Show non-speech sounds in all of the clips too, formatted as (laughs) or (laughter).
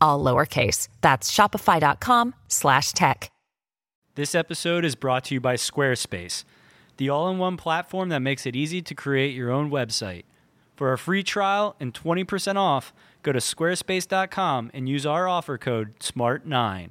all lowercase. That's shopify.com slash tech. This episode is brought to you by Squarespace, the all-in-one platform that makes it easy to create your own website. For a free trial and 20% off, go to squarespace.com and use our offer code SMART9.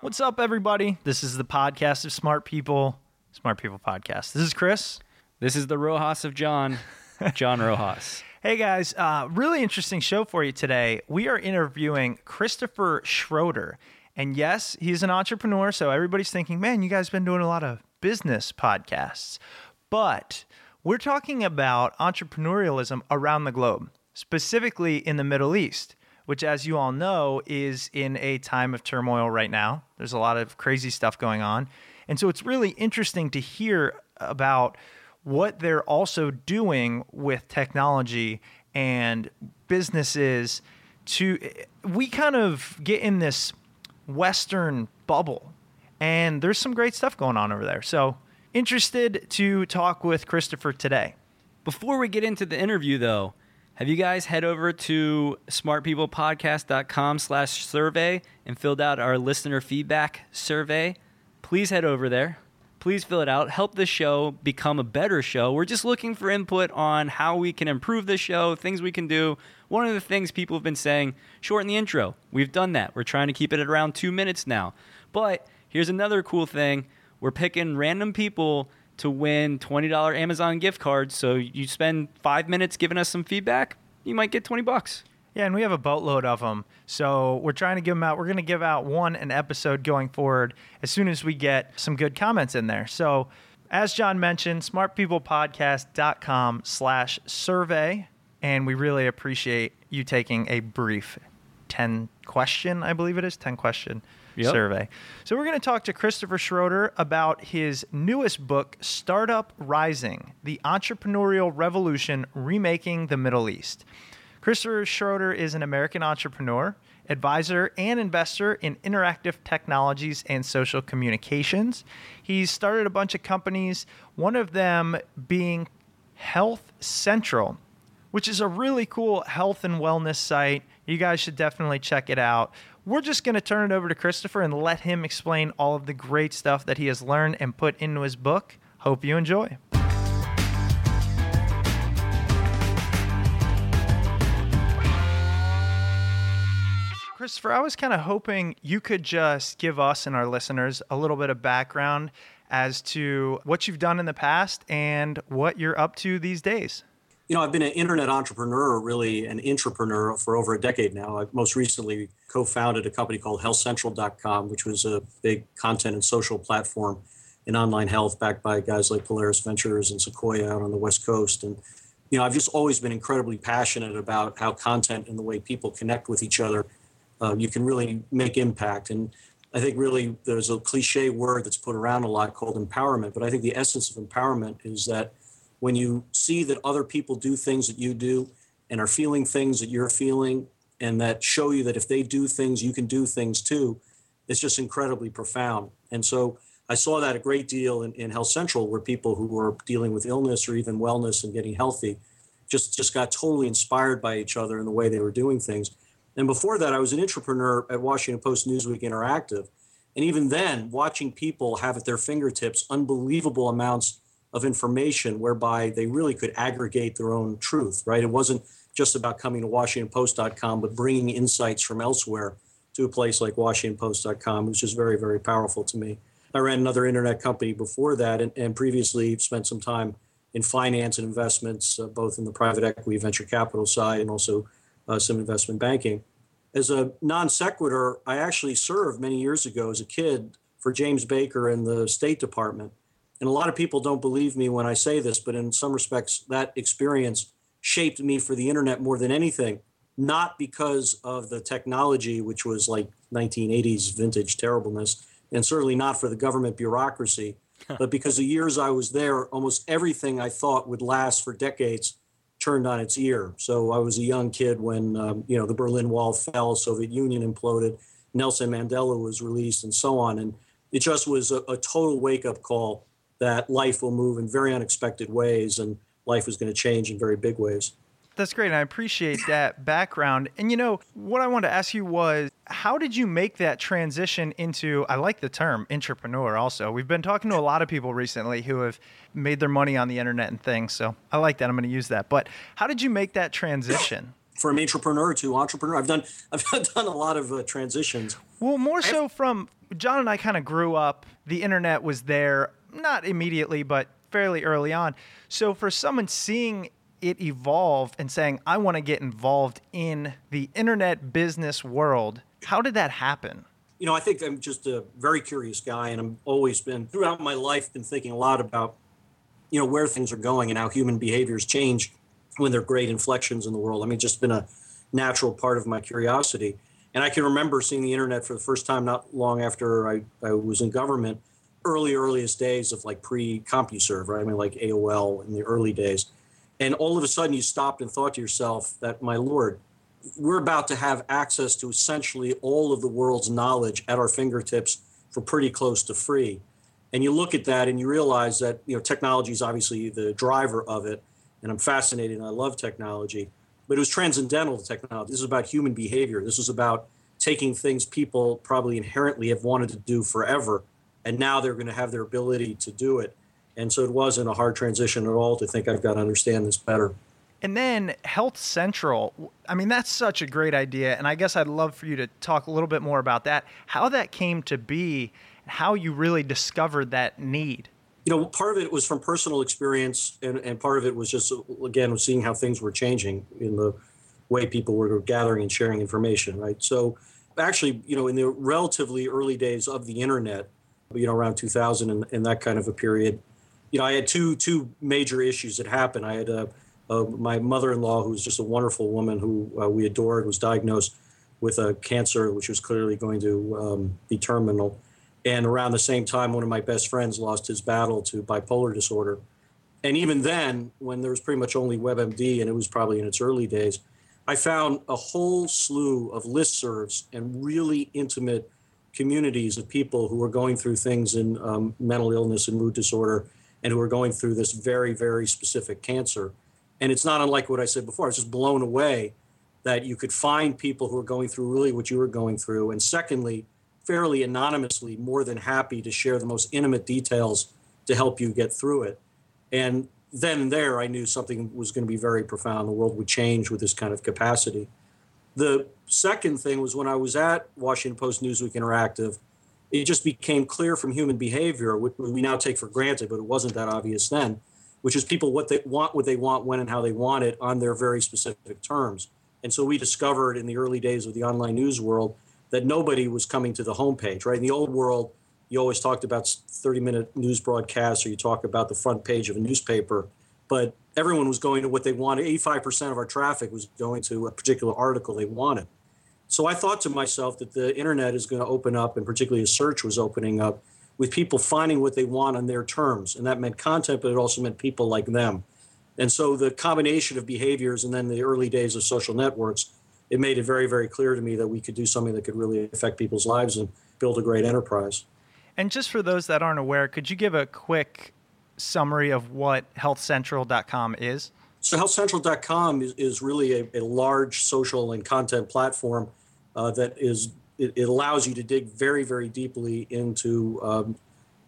What's up, everybody? This is the podcast of Smart People, Smart People Podcast. This is Chris. This is the Rojas of John, (laughs) John Rojas. Hey guys, uh, really interesting show for you today. We are interviewing Christopher Schroeder. And yes, he's an entrepreneur, so everybody's thinking, man, you guys been doing a lot of business podcasts. But we're talking about entrepreneurialism around the globe, specifically in the Middle East which, as you all know, is in a time of turmoil right now. There's a lot of crazy stuff going on. And so it's really interesting to hear about what they're also doing with technology and businesses to we kind of get in this western bubble and there's some great stuff going on over there so interested to talk with christopher today before we get into the interview though have you guys head over to smartpeoplepodcast.com slash survey and filled out our listener feedback survey? Please head over there. Please fill it out. Help the show become a better show. We're just looking for input on how we can improve the show, things we can do. One of the things people have been saying, shorten the intro. We've done that. We're trying to keep it at around two minutes now. But here's another cool thing. We're picking random people to win $20 Amazon gift cards. So you spend five minutes giving us some feedback, you might get 20 bucks. Yeah, and we have a boatload of them. So we're trying to give them out. We're going to give out one an episode going forward as soon as we get some good comments in there. So as John mentioned, smartpeoplepodcast.com slash survey. And we really appreciate you taking a brief 10 question, I believe it is, 10 question yep. survey. So we're going to talk to Christopher Schroeder about his newest book, Startup Rising: The Entrepreneurial Revolution Remaking the Middle East. Christopher Schroeder is an American entrepreneur, advisor, and investor in interactive technologies and social communications. He's started a bunch of companies, one of them being Health Central, which is a really cool health and wellness site. You guys should definitely check it out. We're just going to turn it over to Christopher and let him explain all of the great stuff that he has learned and put into his book. Hope you enjoy. Christopher, I was kind of hoping you could just give us and our listeners a little bit of background as to what you've done in the past and what you're up to these days. You know, I've been an internet entrepreneur, really an entrepreneur for over a decade now. I most recently co founded a company called healthcentral.com, which was a big content and social platform in online health backed by guys like Polaris Ventures and Sequoia out on the West Coast. And, you know, I've just always been incredibly passionate about how content and the way people connect with each other, uh, you can really make impact. And I think really there's a cliche word that's put around a lot called empowerment, but I think the essence of empowerment is that when you see that other people do things that you do and are feeling things that you're feeling and that show you that if they do things you can do things too it's just incredibly profound. And so i saw that a great deal in, in health central where people who were dealing with illness or even wellness and getting healthy just just got totally inspired by each other in the way they were doing things. And before that i was an entrepreneur at washington post newsweek interactive. And even then watching people have at their fingertips unbelievable amounts of information whereby they really could aggregate their own truth, right? It wasn't just about coming to WashingtonPost.com, but bringing insights from elsewhere to a place like WashingtonPost.com, which is very, very powerful to me. I ran another internet company before that and, and previously spent some time in finance and investments, uh, both in the private equity venture capital side and also uh, some investment banking. As a non sequitur, I actually served many years ago as a kid for James Baker in the State Department and a lot of people don't believe me when I say this, but in some respects, that experience shaped me for the internet more than anything. Not because of the technology, which was like 1980s vintage terribleness, and certainly not for the government bureaucracy, but because the years I was there, almost everything I thought would last for decades turned on its ear. So I was a young kid when um, you know the Berlin Wall fell, Soviet Union imploded, Nelson Mandela was released, and so on. And it just was a, a total wake up call that life will move in very unexpected ways and life is going to change in very big ways. That's great. And I appreciate that background. And you know, what I wanted to ask you was how did you make that transition into, I like the term entrepreneur also. We've been talking to a lot of people recently who have made their money on the internet and things. So I like that. I'm going to use that. But how did you make that transition? From entrepreneur to entrepreneur, I've done (laughs) I've done a lot of uh, transitions. Well, more so from John and I kind of grew up. The internet was there not immediately, but fairly early on. So for someone seeing it evolve and saying, I want to get involved in the internet business world, how did that happen? You know, I think I'm just a very curious guy, and I've always been throughout my life been thinking a lot about, you know, where things are going and how human behaviors change when there are great inflections in the world. I mean, just been a natural part of my curiosity. And I can remember seeing the internet for the first time not long after I, I was in government early earliest days of like pre CompuServe, right? I mean, like AOL in the early days, and all of a sudden you stopped and thought to yourself that, my lord, we're about to have access to essentially all of the world's knowledge at our fingertips for pretty close to free. And you look at that and you realize that you know technology is obviously the driver of it, and I'm fascinated and I love technology, but it was transcendental to technology. This is about human behavior. This is about taking things people probably inherently have wanted to do forever and now they're going to have their ability to do it. And so it wasn't a hard transition at all to think I've got to understand this better. And then Health Central, I mean, that's such a great idea. And I guess I'd love for you to talk a little bit more about that, how that came to be, and how you really discovered that need. You know, part of it was from personal experience, and, and part of it was just, again, seeing how things were changing in the way people were gathering and sharing information, right? So, actually, you know, in the relatively early days of the internet, you know, around 2000 and, and that kind of a period. You know, I had two two major issues that happened. I had a, a my mother-in-law, who was just a wonderful woman who uh, we adored, was diagnosed with a cancer, which was clearly going to um, be terminal. And around the same time, one of my best friends lost his battle to bipolar disorder. And even then, when there was pretty much only WebMD, and it was probably in its early days, I found a whole slew of listservs and really intimate communities of people who are going through things in um, mental illness and mood disorder and who are going through this very, very specific cancer. And it's not unlike what I said before. I was just blown away that you could find people who are going through really what you were going through. And secondly, fairly anonymously, more than happy to share the most intimate details to help you get through it. And then and there, I knew something was going to be very profound. The world would change with this kind of capacity The second thing was when I was at Washington Post Newsweek Interactive, it just became clear from human behavior, which we now take for granted, but it wasn't that obvious then, which is people what they want, what they want, when and how they want it on their very specific terms. And so we discovered in the early days of the online news world that nobody was coming to the homepage, right? In the old world, you always talked about 30 minute news broadcasts or you talk about the front page of a newspaper, but everyone was going to what they wanted. 85% of our traffic was going to a particular article they wanted. So I thought to myself that the internet is going to open up, and particularly a search was opening up with people finding what they want on their terms. And that meant content, but it also meant people like them. And so the combination of behaviors and then the early days of social networks, it made it very, very clear to me that we could do something that could really affect people's lives and build a great enterprise. And just for those that aren't aware, could you give a quick summary of what healthcentral.com is? So, healthcentral.com is, is really a, a large social and content platform uh, that is, it, it, allows you to dig very, very deeply into um,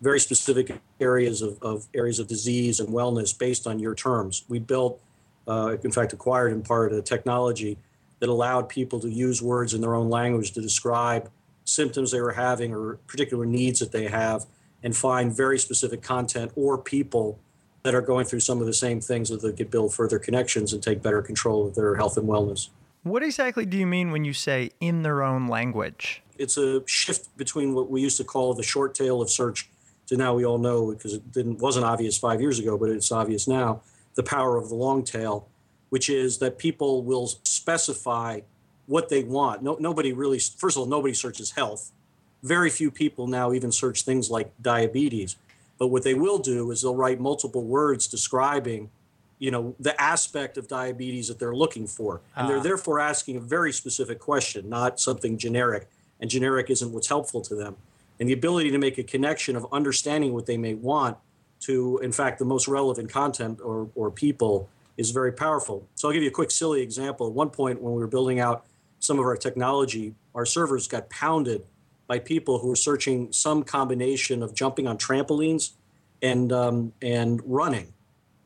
very specific areas of, of, areas of disease and wellness based on your terms. We built, uh, in fact, acquired in part a technology that allowed people to use words in their own language to describe symptoms they were having or particular needs that they have and find very specific content or people that are going through some of the same things so they could build further connections and take better control of their health and wellness. What exactly do you mean when you say in their own language? It's a shift between what we used to call the short tail of search to now we all know because it didn't wasn't obvious 5 years ago but it's obvious now the power of the long tail which is that people will specify what they want. No, nobody really, first of all, nobody searches health. Very few people now even search things like diabetes. But what they will do is they'll write multiple words describing, you know, the aspect of diabetes that they're looking for, and they're ah. therefore asking a very specific question, not something generic. And generic isn't what's helpful to them. And the ability to make a connection of understanding what they may want to, in fact, the most relevant content or, or people is very powerful. So I'll give you a quick, silly example. At one point, when we were building out some of our technology, our servers got pounded by people who were searching some combination of jumping on trampolines and um, and running.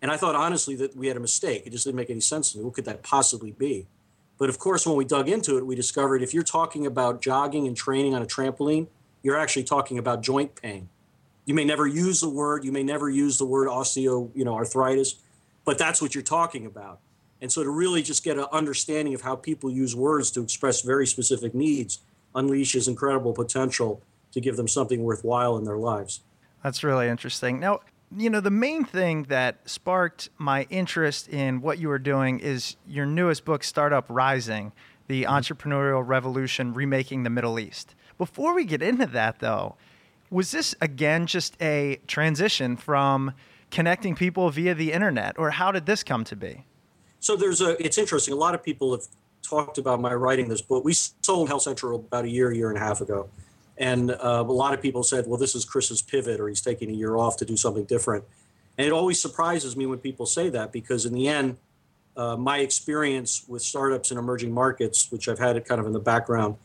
And I thought honestly that we had a mistake. It just didn't make any sense to me. What could that possibly be? But of course, when we dug into it, we discovered if you're talking about jogging and training on a trampoline, you're actually talking about joint pain. You may never use the word, you may never use the word osteo, you know, arthritis, but that's what you're talking about. And so to really just get an understanding of how people use words to express very specific needs unleashes incredible potential to give them something worthwhile in their lives. That's really interesting. Now, you know, the main thing that sparked my interest in what you were doing is your newest book, Startup Rising The mm-hmm. Entrepreneurial Revolution Remaking the Middle East. Before we get into that, though, was this again just a transition from connecting people via the internet, or how did this come to be? So there's a. It's interesting. A lot of people have talked about my writing this book. We sold Health Central about a year, year and a half ago, and uh, a lot of people said, "Well, this is Chris's pivot, or he's taking a year off to do something different." And it always surprises me when people say that because in the end, uh, my experience with startups in emerging markets, which I've had it kind of in the background,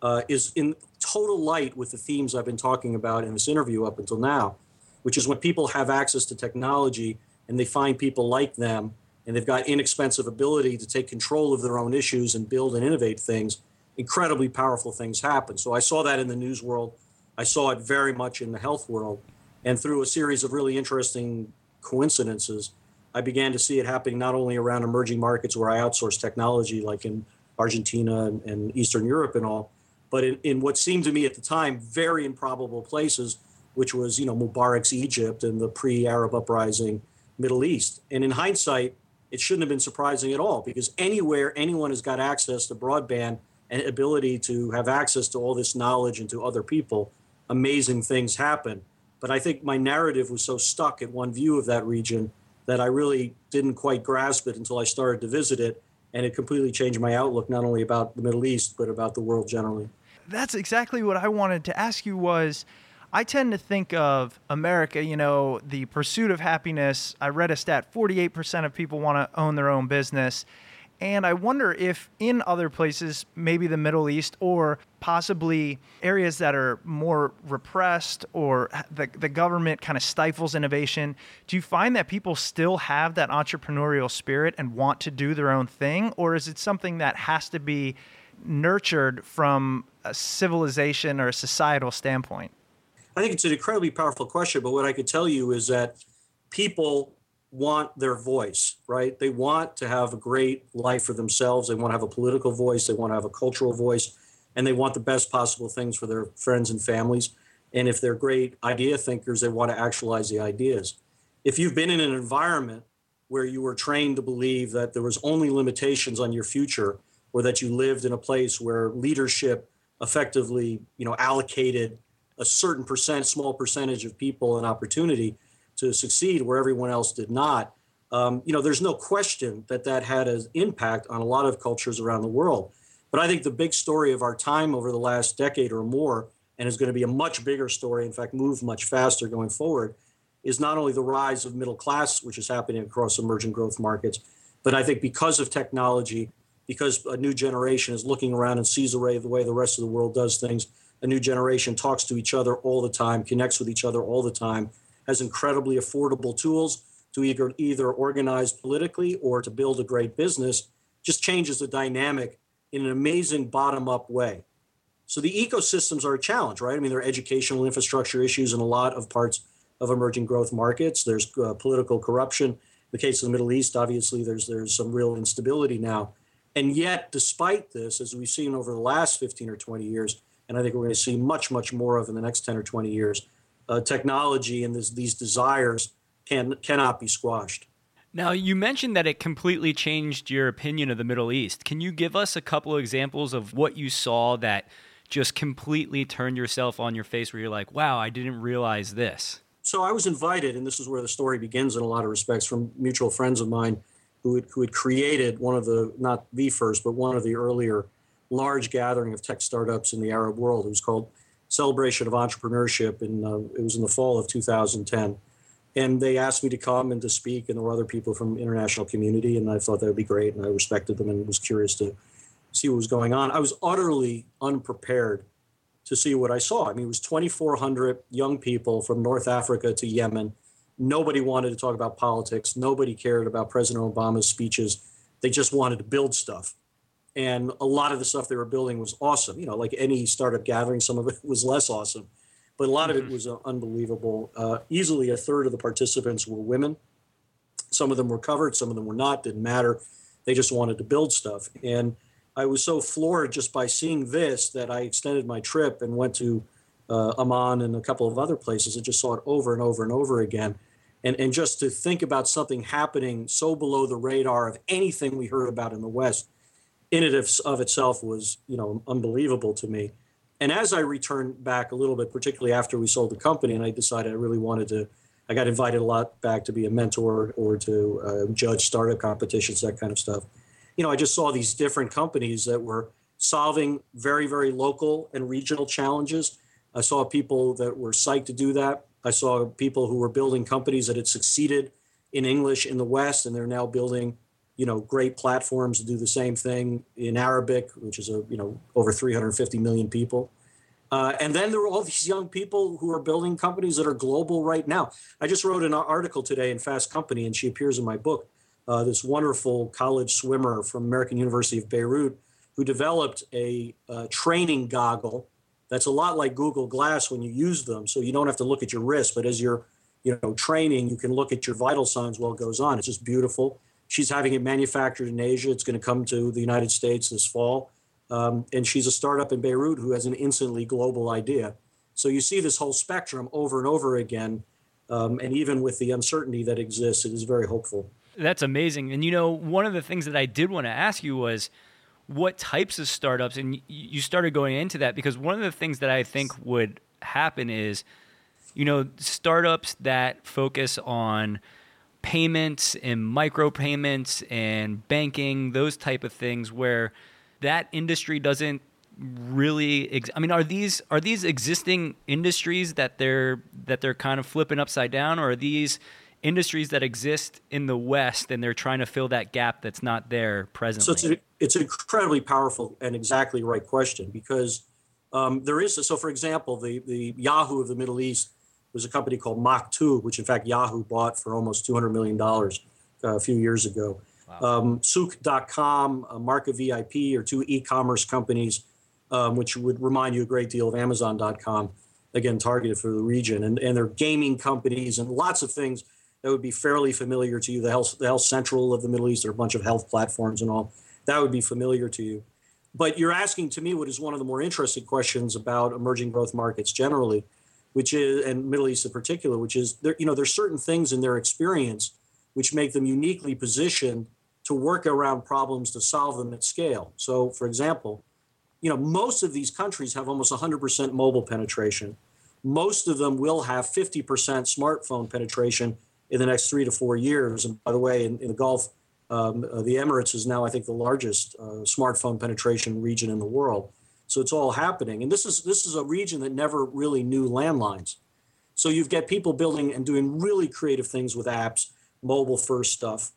uh, is in total light with the themes I've been talking about in this interview up until now, which is when people have access to technology and they find people like them and they've got inexpensive ability to take control of their own issues and build and innovate things, incredibly powerful things happen. So I saw that in the news world. I saw it very much in the health world. And through a series of really interesting coincidences, I began to see it happening not only around emerging markets where I outsource technology, like in Argentina and, and Eastern Europe and all, but in, in what seemed to me at the time very improbable places, which was, you know, Mubarak's Egypt and the pre Arab uprising Middle East. And in hindsight, it shouldn't have been surprising at all because anywhere anyone has got access to broadband and ability to have access to all this knowledge and to other people, amazing things happen. But I think my narrative was so stuck at one view of that region that I really didn't quite grasp it until I started to visit it. And it completely changed my outlook, not only about the Middle East, but about the world generally. That's exactly what I wanted to ask you was I tend to think of America, you know, the pursuit of happiness. I read a stat 48% of people want to own their own business. And I wonder if in other places, maybe the Middle East or possibly areas that are more repressed or the, the government kind of stifles innovation, do you find that people still have that entrepreneurial spirit and want to do their own thing? Or is it something that has to be nurtured from a civilization or a societal standpoint? I think it's an incredibly powerful question, but what I could tell you is that people want their voice, right? They want to have a great life for themselves. They want to have a political voice. They want to have a cultural voice, and they want the best possible things for their friends and families. And if they're great idea thinkers, they want to actualize the ideas. If you've been in an environment where you were trained to believe that there was only limitations on your future, or that you lived in a place where leadership effectively, you know, allocated a certain percent, small percentage of people an opportunity to succeed where everyone else did not. Um, you know, there's no question that that had an impact on a lot of cultures around the world. But I think the big story of our time over the last decade or more, and is going to be a much bigger story, in fact, move much faster going forward, is not only the rise of middle class, which is happening across emerging growth markets, but I think because of technology, because a new generation is looking around and sees the way the way the rest of the world does things, a new generation talks to each other all the time, connects with each other all the time, has incredibly affordable tools to either, either organize politically or to build a great business, just changes the dynamic in an amazing bottom up way. So the ecosystems are a challenge, right? I mean, there are educational infrastructure issues in a lot of parts of emerging growth markets. There's uh, political corruption. In the case of the Middle East, obviously, there's there's some real instability now. And yet, despite this, as we've seen over the last 15 or 20 years, and I think we're going to see much, much more of in the next 10 or 20 years, uh, technology and this, these desires can cannot be squashed. Now, you mentioned that it completely changed your opinion of the Middle East. Can you give us a couple of examples of what you saw that just completely turned yourself on your face where you're like, wow, I didn't realize this? So I was invited, and this is where the story begins in a lot of respects, from mutual friends of mine who had, who had created one of the, not the first, but one of the earlier large gathering of tech startups in the Arab world. It was called celebration of entrepreneurship, and uh, it was in the fall of 2010. And they asked me to come and to speak, and there were other people from international community, and I thought that would be great, and I respected them and was curious to see what was going on. I was utterly unprepared to see what I saw. I mean, it was 2,400 young people from North Africa to Yemen. Nobody wanted to talk about politics. Nobody cared about President Obama's speeches. They just wanted to build stuff and a lot of the stuff they were building was awesome. You know, like any startup gathering, some of it (laughs) was less awesome, but a lot of it mm-hmm. was uh, unbelievable. Uh, easily a third of the participants were women. Some of them were covered, some of them were not. Didn't matter. They just wanted to build stuff, and I was so floored just by seeing this that I extended my trip and went to uh, Amman and a couple of other places and just saw it over and over and over again. And, and just to think about something happening so below the radar of anything we heard about in the West in it of itself was you know unbelievable to me. And as i returned back a little bit particularly after we sold the company and i decided i really wanted to i got invited a lot back to be a mentor or to uh, judge startup competitions that kind of stuff. You know i just saw these different companies that were solving very very local and regional challenges. I saw people that were psyched to do that. I saw people who were building companies that had succeeded in english in the west and they're now building you know great platforms to do the same thing in Arabic, which is a you know over 350 million people. Uh, and then there are all (laughs) these young people who are building companies that are global right now. I just wrote an article today in Fast Company, and she appears in my book. Uh, this wonderful college swimmer from American University of Beirut, who developed a, a training goggle that's a lot like Google Glass when you use them. So you don't have to look at your wrist, but as you're you know training, you can look at your vital signs while it goes on. It's just beautiful She's having it manufactured in Asia. It's going to come to the United States this fall. Um, and she's a startup in Beirut who has an instantly global idea. So you see this whole spectrum over and over again. Um, and even with the uncertainty that exists, it is very hopeful. That's amazing. And you know, one of the things that I did want to ask you was what types of startups, and you started going into that because one of the things that I think would happen is, you know, startups that focus on payments and micropayments and banking, those type of things where that industry doesn't really ex- I mean are these are these existing industries that they're that they're kind of flipping upside down or are these industries that exist in the west and they're trying to fill that gap that's not there presently so it's, a, it's an incredibly powerful and exactly right question because um, there is a, so for example the the yahoo of the middle east was a company called Maktoob, which in fact Yahoo bought for almost $200 million uh, a few years ago. Um, Souq.com, uh, MarkaVIP are two e-commerce companies, um, which would remind you a great deal of Amazon.com, again targeted for the region, and and they're gaming companies and lots of things that would be fairly familiar to you. The health, the health central of the Middle East, there are a bunch of health platforms and all that would be familiar to you. But you're asking to me what is one of the more interesting questions about emerging growth markets generally, which is and Middle East in particular, which is there. You know, there's certain things in their experience which make them uniquely positioned to work around problems to solve them at scale. So, for example, you know, most of these countries have almost 100% mobile penetration. Most of them will have 50% smartphone penetration in the next three to four years. And by the way, in, in the Gulf, um, uh, the Emirates is now, I think, the largest uh, smartphone penetration region in the world. So it's all happening, and this is this is a region that never really knew landlines. So you've got people building and doing really creative things with apps, mobile first stuff.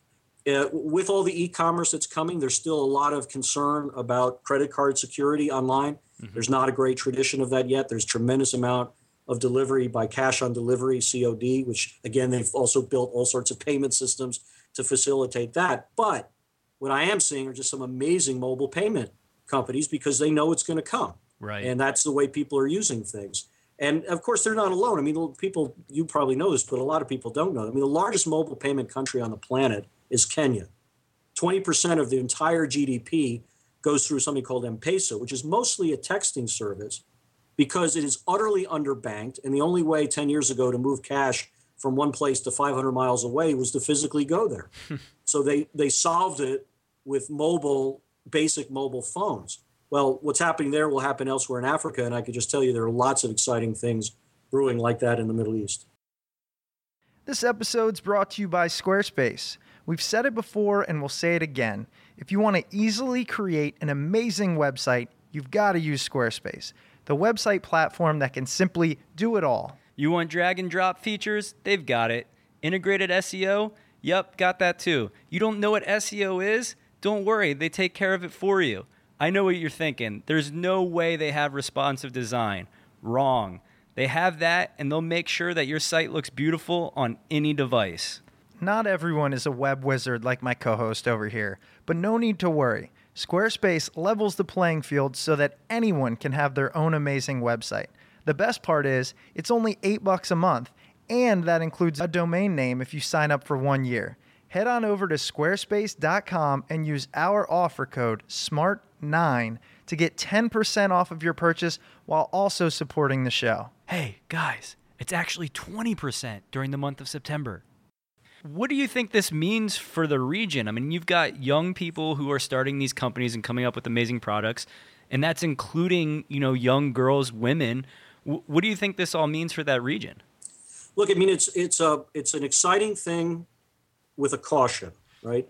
Uh, with all the e-commerce that's coming, there's still a lot of concern about credit card security online. Mm-hmm. There's not a great tradition of that yet. There's tremendous amount of delivery by cash on delivery, COD, which again they've also built all sorts of payment systems to facilitate that. But what I am seeing are just some amazing mobile payment companies because they know it's going to come. Right. And that's the way people are using things. And of course, they're not alone. I mean, people, you probably know this, but a lot of people don't know. I mean, the largest mobile payment country on the planet is Kenya. 20% of the entire GDP goes through something called M Pesa, which is mostly a texting service because it is utterly underbanked. And the only way 10 years ago to move cash from one place to 500 miles away was to physically go there. (laughs) so they, they solved it with mobile, basic mobile phones. Well, what's happening there will happen elsewhere in Africa. And I could just tell you there are lots of exciting things brewing like that in the Middle East. This episode's brought to you by Squarespace. We've said it before and we'll say it again. If you want to easily create an amazing website, you've got to use Squarespace, the website platform that can simply do it all. You want drag and drop features? They've got it. Integrated SEO? Yep, got that too. You don't know what SEO is? Don't worry, they take care of it for you. I know what you're thinking. There's no way they have responsive design. Wrong. They have that, and they'll make sure that your site looks beautiful on any device. Not everyone is a web wizard like my co host over here, but no need to worry. Squarespace levels the playing field so that anyone can have their own amazing website. The best part is, it's only 8 bucks a month, and that includes a domain name if you sign up for 1 year. Head on over to squarespace.com and use our offer code SMART9 to get 10% off of your purchase while also supporting the show. Hey, guys, it's actually 20% during the month of September. What do you think this means for the region? I mean, you've got young people who are starting these companies and coming up with amazing products, and that's including, you know, young girls, women. W- what do you think this all means for that region? Look, I mean, it's it's a it's an exciting thing with a caution, right?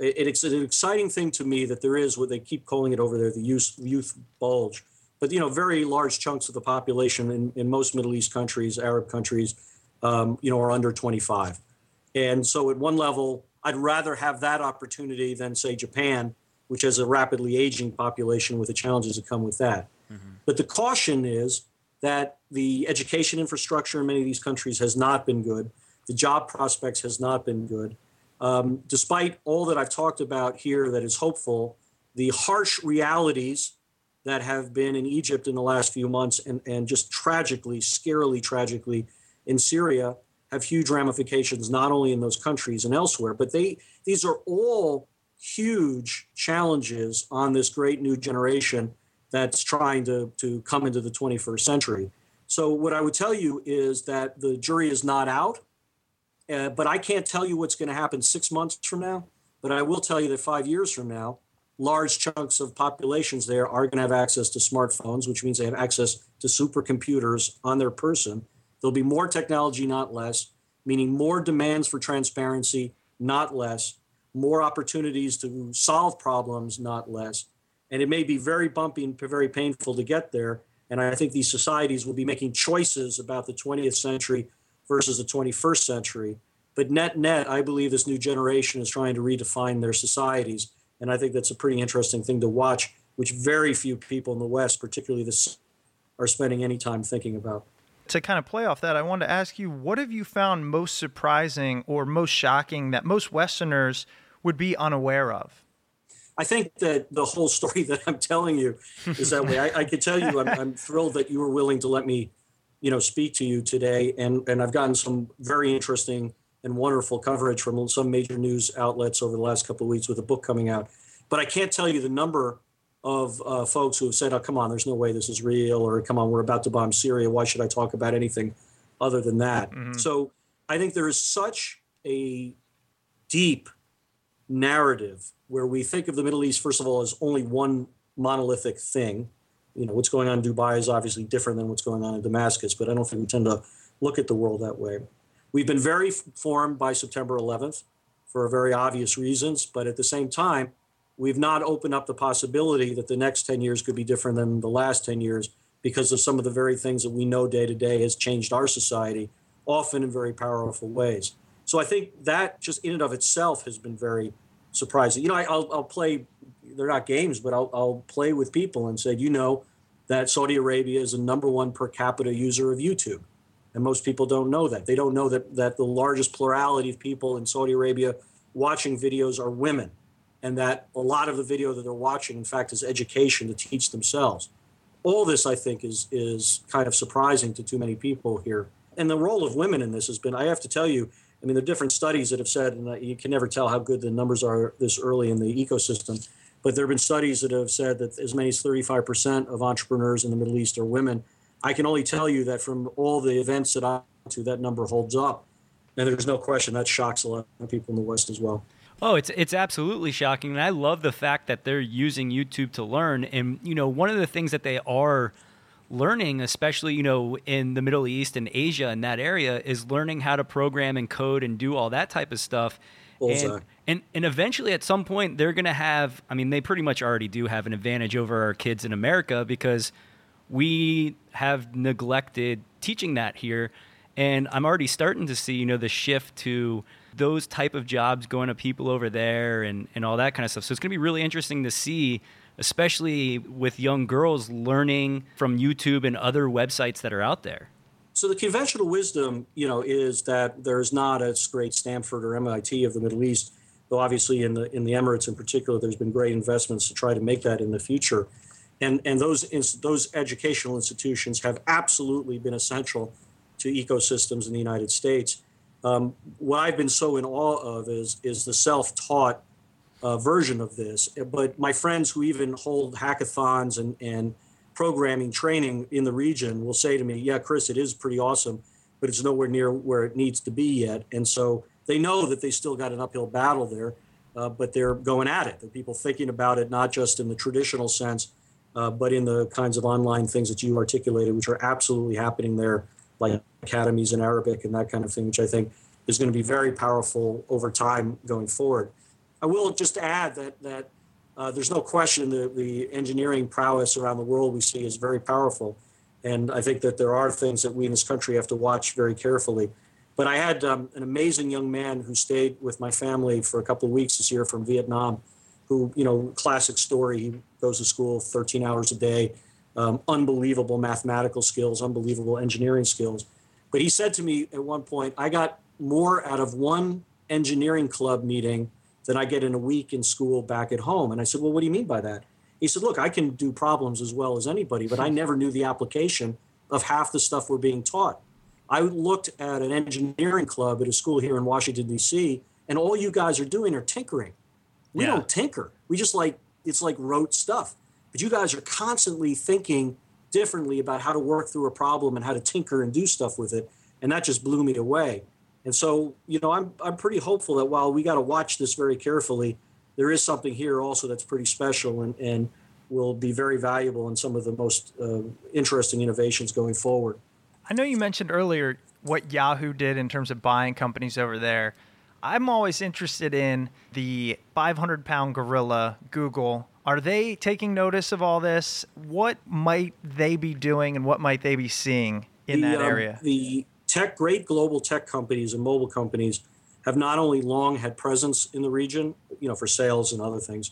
It, it's an exciting thing to me that there is what they keep calling it over there the youth youth bulge, but you know, very large chunks of the population in, in most Middle East countries, Arab countries, um, you know, are under 25, and so at one level, I'd rather have that opportunity than say Japan, which has a rapidly aging population with the challenges that come with that. Mm-hmm. But the caution is that the education infrastructure in many of these countries has not been good. The job prospects has not been good. Um, despite all that I've talked about here that is hopeful, the harsh realities that have been in Egypt in the last few months and, and just tragically, scarily tragically in Syria have huge ramifications not only in those countries and elsewhere, but they these are all huge challenges on this great new generation that's trying to, to come into the 21st century. So, what I would tell you is that the jury is not out, uh, but I can't tell you what's going to happen six months from now. But I will tell you that five years from now, large chunks of populations there are going to have access to smartphones, which means they have access to supercomputers on their person. There'll be more technology, not less, meaning more demands for transparency, not less, more opportunities to solve problems, not less. And it may be very bumpy and very painful to get there. And I think these societies will be making choices about the 20th century versus the 21st century. But net net, I believe this new generation is trying to redefine their societies. And I think that's a pretty interesting thing to watch, which very few people in the West, particularly this, are spending any time thinking about. To kind of play off that, I wanted to ask you what have you found most surprising or most shocking that most Westerners would be unaware of? I think that the whole story (laughs) that I'm telling you is that way. I, I could tell you, I'm, I'm, thrilled that you were willing to let me, you know, speak to you today, and and I've gotten some very interesting and wonderful coverage from some major news outlets over the last couple of weeks with a book coming out. But I can't tell you the number of uh, folks who have said, "Oh, come on, there's no way this is real," or "Come on, we're about to bomb Syria. Why should I talk about anything other than that?" Mm-hmm. So I think there is such a deep narrative where we think of the Middle East, first of all, as only one monolithic thing. You know, what's going on in Dubai is obviously different than what's going on in Damascus, but I don't think we tend to look at the world that way. We've been very formed by September 11th for very obvious reasons, but at the same time, we've not opened up the possibility that the next 10 years could be different than the last 10 years because of some of the very things that we know day to day has changed our society, often in very powerful ways. So I think that just in and of itself has been very surprising. You know, I, will I'll play. They're not games, but I'll, I'll play with people and say, you know, that Saudi Arabia is the number one per capita user of YouTube, and most people don't know that. They don't know that that the largest plurality of people in Saudi Arabia watching videos are women, and that a lot of the video that they're watching, in fact, is education to teach themselves. All this, I think, is is kind of surprising to too many people here. And the role of women in this has been, I have to tell you, I mean, there are different studies that have said, and you can never tell how good the numbers are this early in the ecosystem, but there have been studies that have said that as many as 35% of entrepreneurs in the Middle East are women. I can only tell you that from all the events that I to, that number holds up. And there's no question that shocks a lot of people in the West as well. Oh, it's it's absolutely shocking, and I love the fact that they're using YouTube to learn. And you know, one of the things that they are learning, especially you know in the Middle East and Asia and that area, is learning how to program and code and do all that type of stuff. And, and and eventually, at some point, they're going to have. I mean, they pretty much already do have an advantage over our kids in America because we have neglected teaching that here. And I'm already starting to see, you know, the shift to those type of jobs going to people over there and, and all that kind of stuff. So it's going to be really interesting to see especially with young girls learning from YouTube and other websites that are out there? So the conventional wisdom, you know, is that there's not a great Stanford or MIT of the Middle East, though obviously in the in the Emirates in particular, there's been great investments to try to make that in the future, and and those those educational institutions have absolutely been essential to ecosystems in the United States. Um, what I've been so in awe of is is the self-taught uh, version of this. But my friends who even hold hackathons and, and programming training in the region will say to me, Yeah, Chris, it is pretty awesome, but it's nowhere near where it needs to be yet. And so they know that they still got an uphill battle there, uh, but they're going at it. The people thinking about it not just in the traditional sense, uh, but in the kinds of online things that you articulated, which are absolutely happening there, like academies in Arabic and that kind of thing, which I think is going to be very powerful over time going forward. I will just add that that uh, there's no question that the engineering prowess around the world we see is very powerful, and I think that there are things that we in this country have to watch very carefully. But I had um, an amazing young man who stayed with my family for a couple of weeks this year from Vietnam, who you know classic story. He goes to school 13 hours a day, um, unbelievable mathematical skills, unbelievable engineering skills. But he said to me at one point, I got more out of one engineering club meeting than I get in a week in school back at home. And I said, Well, what do you mean by that? He said, Look, I can do problems as well as anybody, but I never knew the application of half the stuff we're being taught. I looked at an engineering club at a school here in Washington, D.C., and all you guys are doing are tinkering. We yeah. don't tinker. We just like, it's like rote stuff. But you guys are constantly thinking differently about how to work through a problem and how to tinker and do stuff with it. And that just blew me away. And so, you know, I'm, I'm pretty hopeful that while we got to watch this very carefully, there is something here also that's pretty special and, and will be very valuable in some of the most uh, interesting innovations going forward. I know you mentioned earlier what Yahoo did in terms of buying companies over there. I'm always interested in the 500 pound gorilla, Google. Are they taking notice of all this? What might they be doing and what might they be seeing in the, that um, area? the tech, great global tech companies and mobile companies have not only long had presence in the region, you know, for sales and other things,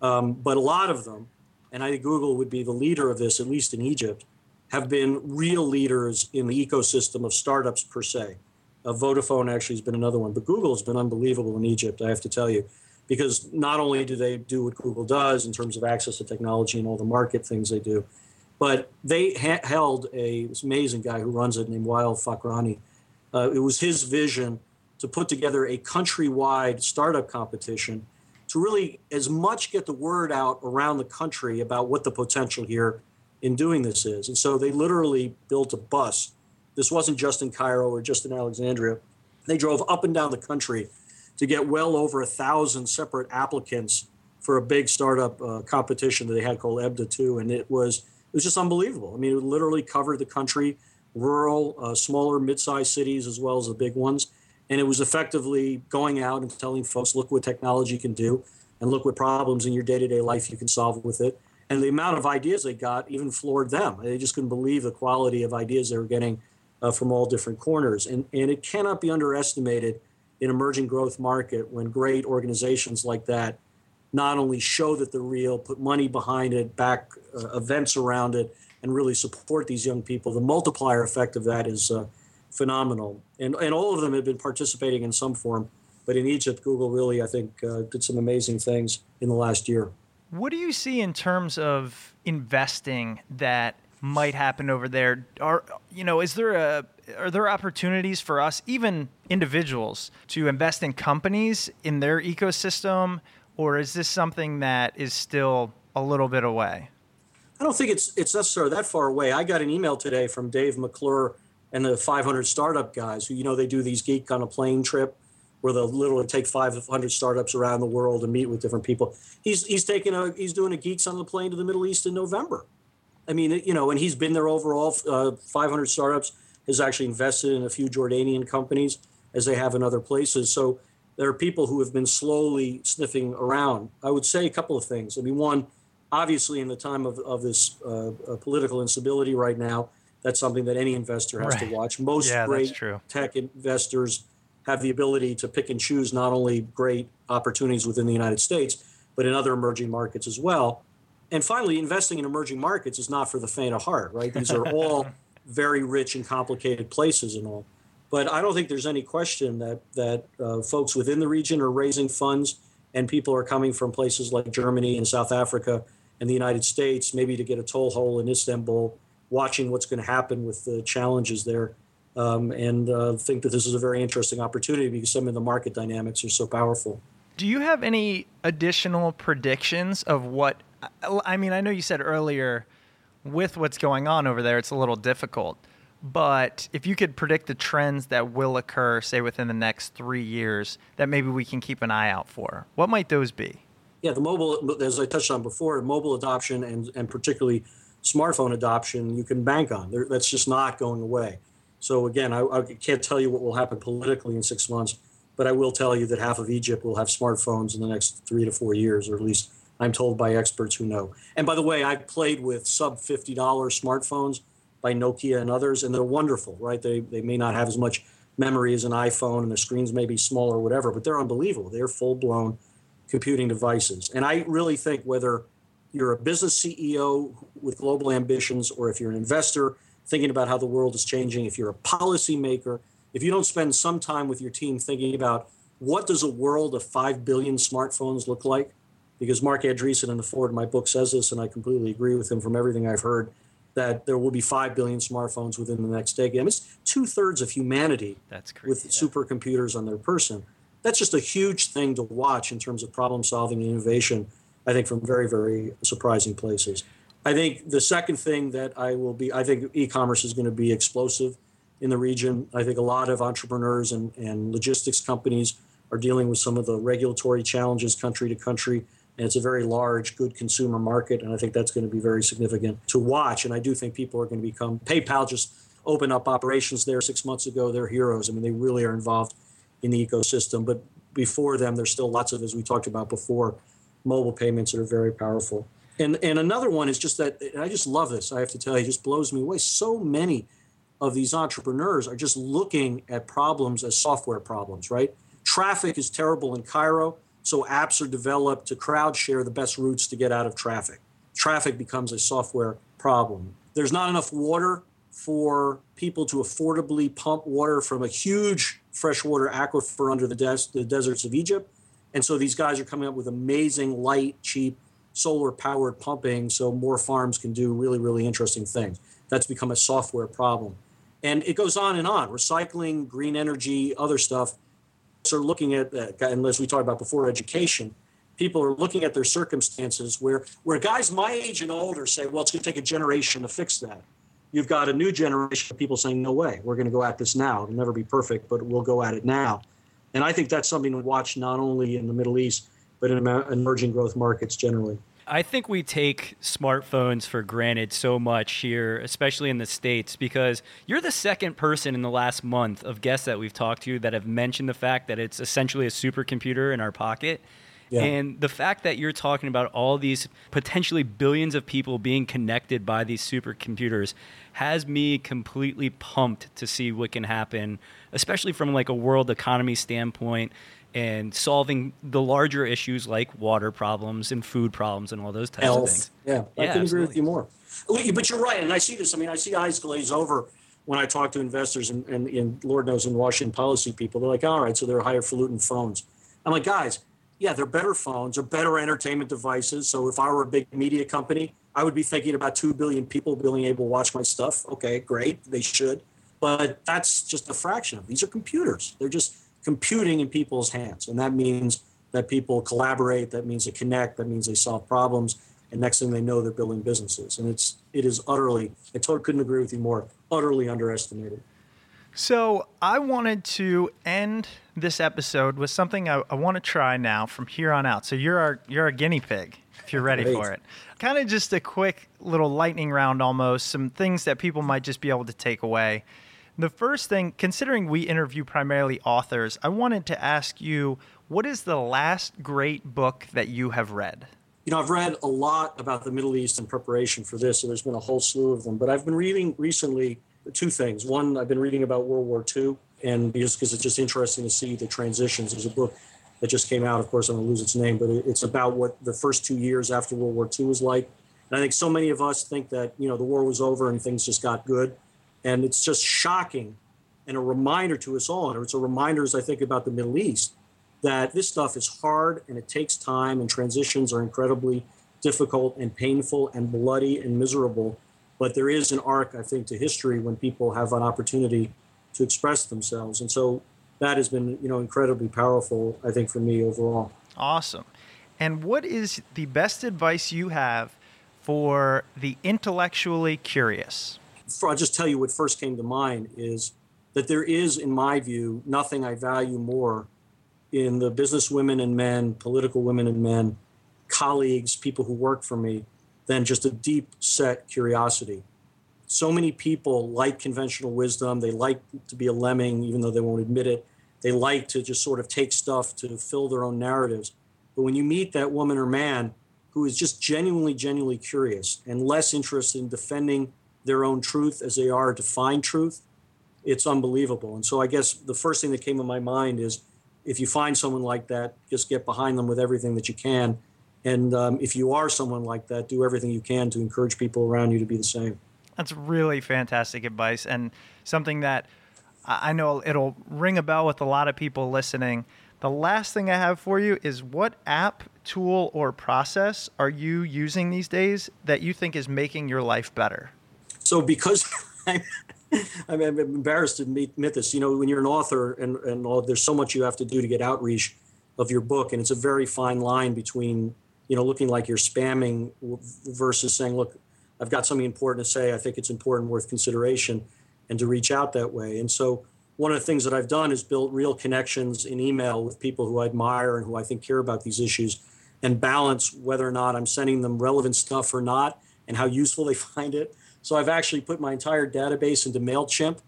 um, but a lot of them, and I think Google would be the leader of this, at least in Egypt, have been real leaders in the ecosystem of startups per se. Uh, Vodafone actually has been another one, but Google has been unbelievable in Egypt, I have to tell you, because not only do they do what Google does in terms of access to technology and all the market things they do, but they ha- held a this amazing guy who runs it named Wael Fakharany. Uh, it was his vision to put together a countrywide startup competition to really as much get the word out around the country about what the potential here in doing this is. And so they literally built a bus. This wasn't just in Cairo or just in Alexandria. They drove up and down the country to get well over a thousand separate applicants for a big startup uh, competition that they had called EBDA 2. And it was, it was just unbelievable. I mean, it literally covered the country, rural, uh, smaller, mid-sized cities, as well as the big ones. And it was effectively going out and telling folks, look what technology can do and look what problems in your day-to-day life you can solve with it. And the amount of ideas they got even floored them. They just couldn't believe the quality of ideas they were getting uh, from all different corners. And, and it cannot be underestimated in emerging growth market when great organizations like that not only show that they're real, put money behind it, back uh, events around it, and really support these young people. The multiplier effect of that is uh, phenomenal. And, and all of them have been participating in some form. But in Egypt, Google really, I think, uh, did some amazing things in the last year. What do you see in terms of investing that might happen over there? Are you know, is there a are there opportunities for us, even individuals, to invest in companies in their ecosystem, or is this something that is still a little bit away? I don't think it's it's necessarily that far away. I got an email today from Dave McClure and the 500 startup guys who you know they do these geek on a plane trip where they'll literally take 500 startups around the world and meet with different people. He's he's taking a he's doing a geeks on the plane to the Middle East in November. I mean, you know, and he's been there overall. Uh, 500 startups has actually invested in a few Jordanian companies, as they have in other places. So there are people who have been slowly sniffing around. I would say a couple of things. I mean, one, obviously, in the time of, of this uh, uh, political instability right now, that's something that any investor has Right. to watch. Most Yeah, great true. tech investors have the ability to pick and choose not only great opportunities within the United States, but in other emerging markets as well. And finally, investing in emerging markets is not for the faint of heart, right? These are all (laughs) very rich and complicated places and all. But I don't think there's any question that that uh, folks within the region are raising funds, and people are coming from places like Germany and South Africa and the United States, maybe to get a toehold in Istanbul, watching what's going to happen with the challenges there, um, and uh, think that this is a very interesting opportunity because some of the market dynamics are so powerful. Do you have any additional predictions of what? I mean, I know you said earlier with what's going on over there, it's a little difficult. But if you could predict the trends that will occur, say within the next three years, that maybe we can keep an eye out for, what might those be? Yeah, the mobile, as I touched on before, mobile adoption and, and particularly smartphone adoption, you can bank on. There, that's just not going away. So again, I, I can't tell you what will happen politically in six months, but I will tell you that half of Egypt will have smartphones in the next three to four years, or at least I'm told by experts who know. And by the way, I've played with sub $50 smartphones by Nokia and others, and they're wonderful, right? They, they may not have as much memory as an iPhone, and the screens may be smaller or whatever, but they're unbelievable. They're full blown computing devices. And I really think whether you're a business CEO with global ambitions or if you're an investor thinking about how the world is changing, if you're a policymaker, if you don't spend some time with your team thinking about what does a world of 5 billion smartphones look like? Because Marc Andreessen in the foreword, my book says this, and I completely agree with him from everything I've heard, that there will be 5 billion smartphones within the next decade. I mean, it's two thirds of humanity That's crazy. with supercomputers on their person. That's just a huge thing to watch in terms of problem solving and innovation, I think, from very, very surprising places. I think the second thing that I will be, I think e commerce is going to be explosive in the region. I think a lot of entrepreneurs and, and logistics companies are dealing with some of the regulatory challenges country to country. And it's a very large, good consumer market. And I think that's going to be very significant to watch. And I do think people are going to become, PayPal just opened up operations there six months ago. They're heroes. I mean, they really are involved in the ecosystem. But before them, there's still lots of, as we talked about before, mobile payments that are very powerful. And, and another one is just that, I just love this, I have to tell you, it just blows me away. So many of these entrepreneurs are just looking at problems as software problems, right? Traffic is terrible in Cairo, so apps are developed to crowd share the best routes to get out of traffic. Traffic becomes a software problem. There's not enough water for people to affordably pump water from a huge freshwater aquifer under the, des- the deserts of Egypt. And so these guys are coming up with amazing, light, cheap, solar powered pumping so more farms can do really, really interesting things. That's become a software problem. And it goes on and on recycling, green energy, other stuff. So, looking at, that, and as we talked about before, education, people are looking at their circumstances where, where guys my age and older say, well, it's going to take a generation to fix that. You've got a new generation of people saying, no way, we're going to go at this now. It'll never be perfect, but we'll go at it now. And I think that's something to watch not only in the Middle East, but in emerging growth markets generally. I think we take smartphones for granted so much here, especially in the States, because you're the second person in the last month of guests that we've talked to that have mentioned the fact that it's essentially a supercomputer in our pocket. Yeah. And the fact that you're talking about all these potentially billions of people being connected by these supercomputers has me completely pumped to see what can happen, especially from like a world economy standpoint and solving the larger issues like water problems and food problems and all those types Health. of things. Yeah, I yeah, can absolutely. agree with you more. But you're right, and I see this. I mean, I see eyes glaze over when I talk to investors and, and, and Lord knows in Washington policy people. They're like, all right, so they're highfalutin phones. I'm like, guys, yeah, they're better phones, they're better entertainment devices. So if I were a big media company, I would be thinking about 2 billion people being able to watch my stuff. Okay, great, they should. But that's just a fraction of these are computers. They're just computing in people's hands. And that means that people collaborate, that means they connect, that means they solve problems. And next thing they know, they're building businesses. And it's it is utterly, I totally couldn't agree with you more, utterly underestimated. So I wanted to end this episode with something I, I want to try now from here on out. So you're our you're a guinea pig if you're ready Great. for it. Kind of just a quick little lightning round almost, some things that people might just be able to take away. The first thing, considering we interview primarily authors, I wanted to ask you what is the last great book that you have read? You know, I've read a lot about the Middle East in preparation for this, so there's been a whole slew of them. But I've been reading recently two things. One, I've been reading about World War II, and just because it's just interesting to see the transitions. There's a book that just came out. Of course, I'm going to lose its name, but it's about what the first two years after World War II was like. And I think so many of us think that you know the war was over and things just got good. And it's just shocking and a reminder to us all. And it's a reminder as I think about the Middle East that this stuff is hard and it takes time and transitions are incredibly difficult and painful and bloody and miserable. But there is an arc, I think, to history when people have an opportunity to express themselves. And so that has been, you know, incredibly powerful, I think, for me overall. Awesome. And what is the best advice you have for the intellectually curious? I'll just tell you what first came to mind is that there is, in my view, nothing I value more in the business women and men, political women and men, colleagues, people who work for me, than just a deep set curiosity. So many people like conventional wisdom. They like to be a lemming, even though they won't admit it. They like to just sort of take stuff to fill their own narratives. But when you meet that woman or man who is just genuinely, genuinely curious and less interested in defending their own truth as they are to find truth, it's unbelievable. And so I guess the first thing that came to my mind is if you find someone like that, just get behind them with everything that you can. And um, if you are someone like that, do everything you can to encourage people around you to be the same. That's really fantastic advice and something that I know it'll ring a bell with a lot of people listening. The last thing I have for you is what app, tool, or process are you using these days that you think is making your life better? So because (laughs) I'm, I'm embarrassed to admit this, you know, when you're an author and, and all, there's so much you have to do to get outreach of your book, and it's a very fine line between, you know, looking like you're spamming versus saying, look, I've got something important to say. I think it's important, worth consideration, and to reach out that way. And so one of the things that I've done is build real connections in email with people who I admire and who I think care about these issues and balance whether or not I'm sending them relevant stuff or not and how useful they (laughs) find it so I've actually put my entire database into MailChimp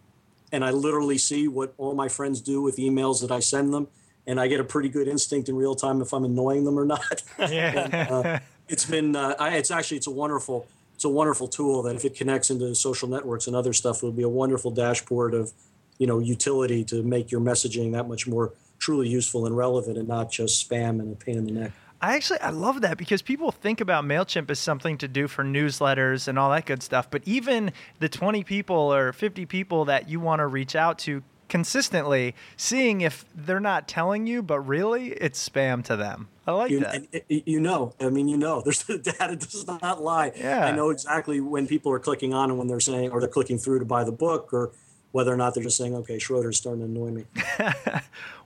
and I literally see what all my friends do with emails that I send them. And I get a pretty good instinct in real time if I'm annoying them or not. (laughs) Yeah. and, uh, it's been, uh, I, it's actually, it's a wonderful, it's a wonderful tool that if it connects into social networks and other stuff, it will be a wonderful dashboard of, you know, utility to make your messaging that much more truly useful and relevant and not just spam and a pain in the neck. I actually I love that because people think about Mailchimp as something to do for newsletters and all that good stuff, but even the 20 people or 50 people that you want to reach out to consistently, seeing if they're not telling you, but really it's spam to them. I like you, that. you know, I mean, you know, (laughs) there's the data does not lie. Yeah. I know exactly when people are clicking on and when they're saying, or they're clicking through to buy the book, or whether or not they're just saying, okay, Schroeder's starting to annoy me. (laughs)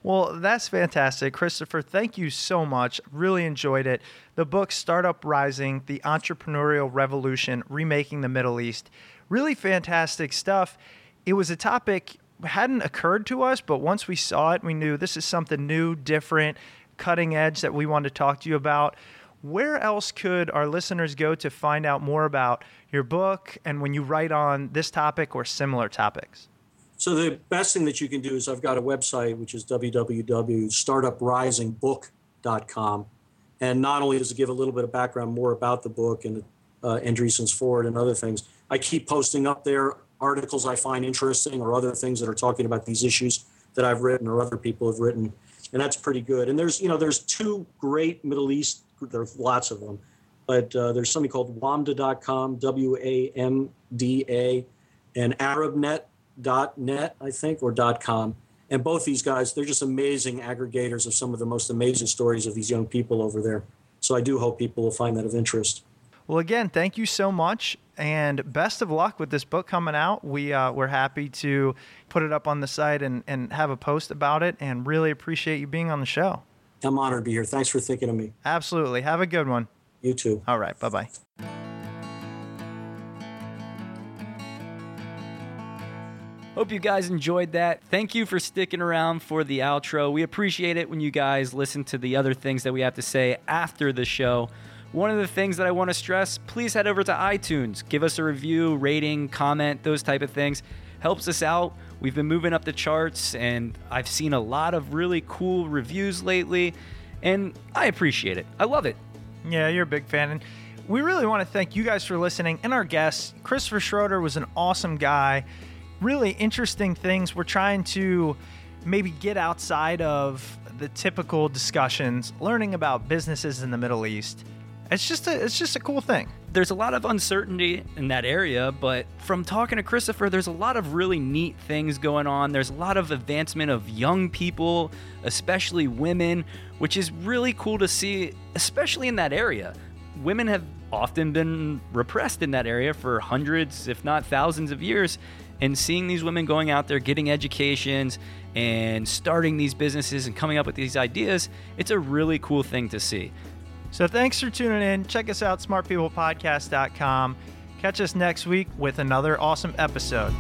Well, that's fantastic. Christopher, thank you so much. Really enjoyed it. The book, Startup Rising The Entrepreneurial Revolution Remaking the Middle East. Really fantastic stuff. It was a topic hadn't occurred to us, but once we saw it, we knew this is something new, different, cutting edge that we wanted to talk to you about. Where else could our listeners go to find out more about your book and when you write on this topic or similar topics? So the best thing that you can do is I've got a website which is www.startuprisingbook.com, and not only does it give a little bit of background more about the book and uh, Andreessen's foreword and other things, I keep posting up there articles I find interesting or other things that are talking about these issues that I've written or other people have written, and that's pretty good. And there's you know there's two great Middle East there's lots of them, but uh, there's something called Wamda.com, W A M D A, and ArabNet.net, I think, or dot .com. And both these guys, they're just amazing aggregators of some of the most amazing stories of these young people over there. So I do hope people will find that of interest. Well, again, thank you so much, and best of luck with this book coming out. We uh, we're happy to put it up on the site and and have a post about it, and really appreciate you being on the show. I'm honored to be here. Thanks for thinking of me. Absolutely, have a good one. You too. All right, bye bye. Hope you guys enjoyed that. Thank you for sticking around for the outro. We appreciate it when you guys listen to the other things that we have to say after the show. One of the things that I want to stress, please head over to iTunes. Give us a review, rating, comment, those type of things. Helps us out. We've been moving up the charts and I've seen a lot of really cool reviews lately and I appreciate it. I love it. Yeah, you're a big fan. And we really want to thank you guys for listening and our guests. Christopher Schroeder was an awesome guy. Really interesting things. We're trying to maybe get outside of the typical discussions, learning about businesses in the Middle East. It's just a it's just a cool thing. there's a lot of uncertainty in that area, but from talking to Christopher, there's a lot of really neat things going on. There's a lot of advancement of young people, especially women, which is really cool to see, especially in that area. Women have often been repressed in that area for hundreds, if not thousands of years. And seeing these women going out there, getting educations, and starting these businesses and coming up with these ideas, it's a really cool thing to see. So thanks for tuning in. Check us out, smartpeoplepodcast.com. Catch us next week with another awesome episode.